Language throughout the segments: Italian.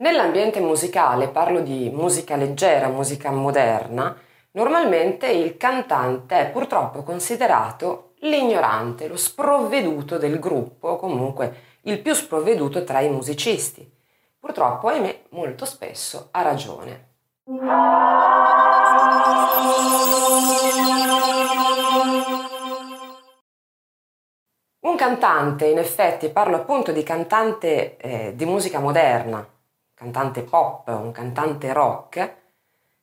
Nell'ambiente musicale, parlo di musica leggera, musica moderna, normalmente il cantante è purtroppo considerato l'ignorante, lo sprovveduto del gruppo, o comunque il più sprovveduto tra i musicisti. Purtroppo, ahimè, molto spesso ha ragione. Un cantante, in effetti, parlo appunto di cantante eh, di musica moderna, cantante pop, un cantante rock,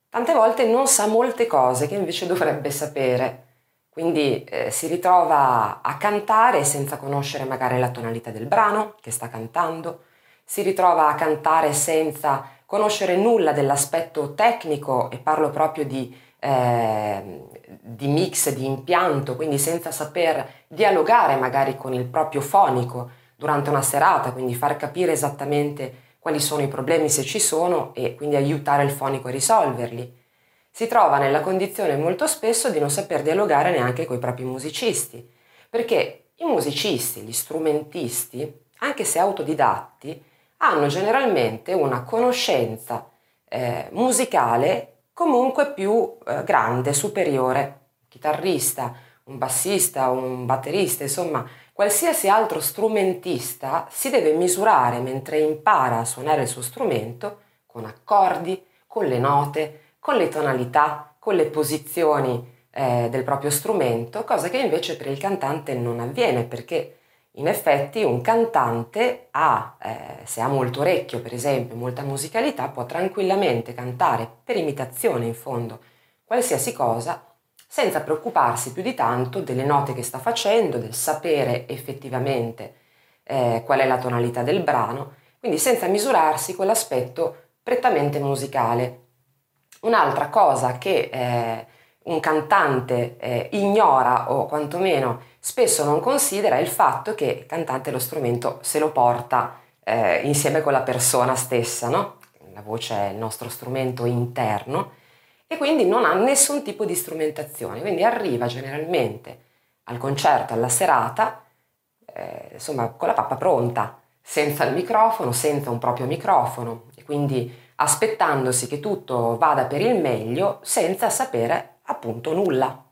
tante volte non sa molte cose che invece dovrebbe sapere. Quindi eh, si ritrova a cantare senza conoscere magari la tonalità del brano che sta cantando, si ritrova a cantare senza conoscere nulla dell'aspetto tecnico e parlo proprio di, eh, di mix, di impianto, quindi senza saper dialogare magari con il proprio fonico durante una serata, quindi far capire esattamente quali sono i problemi se ci sono e quindi aiutare il fonico a risolverli. Si trova nella condizione molto spesso di non saper dialogare neanche con i propri musicisti, perché i musicisti, gli strumentisti, anche se autodidatti, hanno generalmente una conoscenza eh, musicale comunque più eh, grande, superiore. Un chitarrista, un bassista, un batterista, insomma, qualsiasi altro strumentista si deve misurare mentre impara a suonare il suo strumento con accordi, con le note, con le tonalità, con le posizioni eh, del proprio strumento, cosa che invece per il cantante non avviene perché in effetti un cantante ha, eh, se ha molto orecchio per esempio, molta musicalità, può tranquillamente cantare per imitazione in fondo qualsiasi cosa senza preoccuparsi più di tanto delle note che sta facendo, del sapere effettivamente eh, qual è la tonalità del brano, quindi senza misurarsi quell'aspetto prettamente musicale. Un'altra cosa che eh, un cantante eh, ignora o quantomeno spesso non considera il fatto che il cantante lo strumento se lo porta eh, insieme con la persona stessa, no? La voce è il nostro strumento interno e quindi non ha nessun tipo di strumentazione, quindi arriva generalmente al concerto, alla serata, eh, insomma, con la pappa pronta, senza il microfono, senza un proprio microfono e quindi aspettandosi che tutto vada per il meglio senza sapere appunto nulla.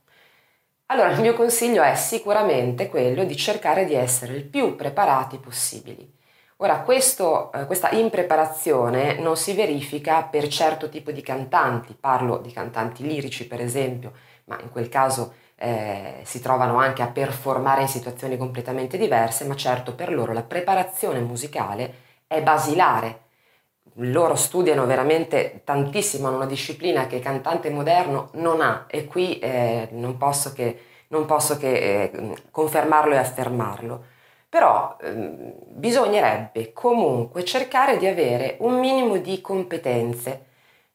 Allora il mio consiglio è sicuramente quello di cercare di essere il più preparati possibili. Ora, questo, eh, questa impreparazione non si verifica per certo tipo di cantanti, parlo di cantanti lirici per esempio, ma in quel caso eh, si trovano anche a performare in situazioni completamente diverse, ma certo per loro la preparazione musicale è basilare, loro studiano veramente tantissimo, hanno una disciplina che il cantante moderno non ha e qui eh, non posso che, non posso che eh, confermarlo e affermarlo. Però eh, bisognerebbe comunque cercare di avere un minimo di competenze.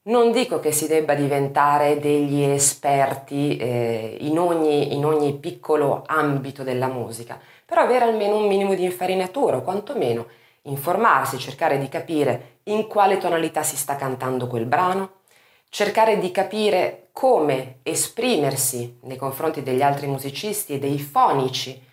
Non dico che si debba diventare degli esperti eh, in ogni, in ogni piccolo ambito della musica, però avere almeno un minimo di infarinatura o quantomeno informarsi, cercare di capire in quale tonalità si sta cantando quel brano, cercare di capire come esprimersi nei confronti degli altri musicisti e dei fonici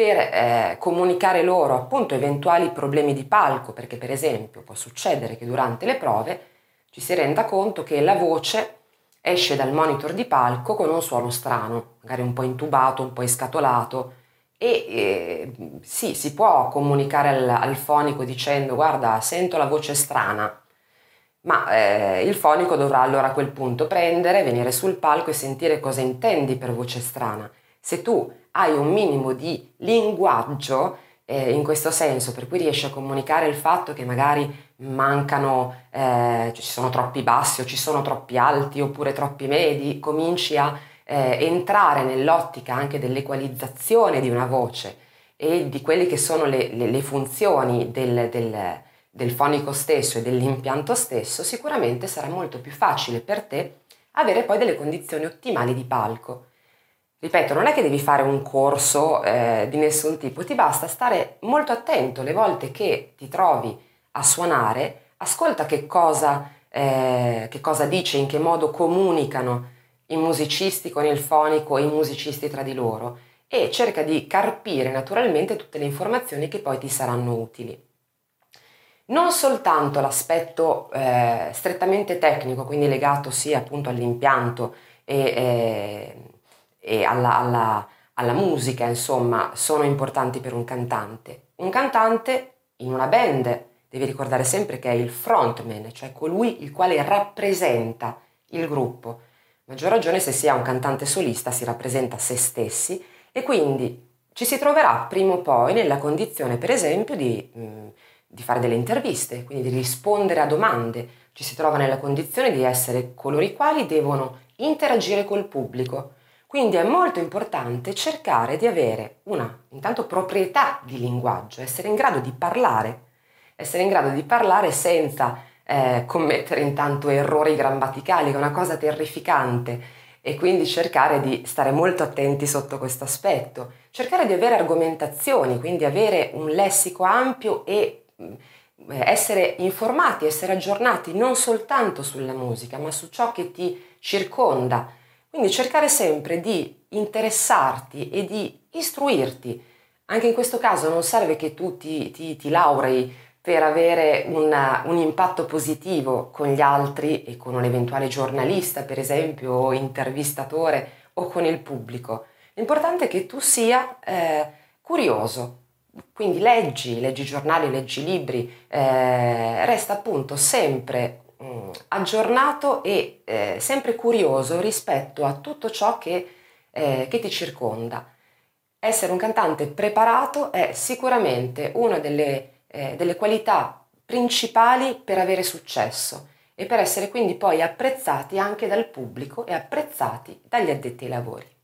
per eh, comunicare loro appunto eventuali problemi di palco, perché per esempio può succedere che durante le prove ci si renda conto che la voce esce dal monitor di palco con un suono strano, magari un po' intubato, un po' escatolato, e eh, sì, si può comunicare al, al, fonico dicendo guarda, sento la voce strana, ma eh, il fonico dovrà allora a quel punto prendere, venire sul palco e sentire cosa intendi per voce strana. Se tu hai un minimo di linguaggio eh, in questo senso, per cui riesci a comunicare il fatto che magari mancano, eh, ci sono troppi bassi o ci sono troppi alti oppure troppi medi, cominci a eh, entrare nell'ottica anche dell'equalizzazione di una voce e di quelle che sono le, le, le funzioni del, del, del fonico stesso e dell'impianto stesso, sicuramente sarà molto più facile per te avere poi delle condizioni ottimali di palco. Ripeto, non è che devi fare un corso eh, di nessun tipo, ti basta stare molto attento le volte che ti trovi a suonare, ascolta che cosa, eh, che cosa dice, in che modo comunicano i musicisti con il fonico e i musicisti tra di loro e cerca di carpire naturalmente tutte le informazioni che poi ti saranno utili. non soltanto l'aspetto eh, strettamente tecnico, quindi legato sia appunto all'impianto e, e, alla, alla, alla musica, insomma, sono importanti per un cantante. Un cantante in una band devi ricordare sempre che è il frontman, cioè colui il quale rappresenta il gruppo. Maggior ragione se si ha un cantante solista si rappresenta se stessi e quindi ci si troverà prima o poi nella condizione, per esempio, di, mh, mm, di fare delle interviste, quindi di rispondere a domande. Ci si trova nella condizione di essere coloro i quali devono interagire col pubblico. Quindi è molto importante cercare di avere una, intanto, proprietà di linguaggio, essere in grado di parlare, essere in grado di parlare senza eh, commettere intanto errori grammaticali, che è una cosa terrificante e quindi cercare di stare molto attenti sotto questo aspetto, cercare di avere argomentazioni, quindi avere un lessico ampio e mm, essere informati, essere aggiornati non soltanto sulla musica, ma su ciò che ti circonda. Quindi cercare sempre di interessarti e di istruirti. Anche in questo caso non serve che tu ti, ti, ti laurei per avere una, un impatto positivo con gli altri e con un eventuale giornalista, per esempio, o intervistatore o con il pubblico. L'importante è che tu sia eh, curioso, quindi leggi, leggi giornali, leggi libri, eh, resta appunto sempre mh, mm, aggiornato e eh, sempre curioso rispetto a tutto ciò che, eh, che ti circonda. Essere un cantante preparato è sicuramente una delle eh, delle qualità principali per avere successo e per essere quindi poi apprezzati anche dal pubblico e apprezzati dagli addetti ai lavori.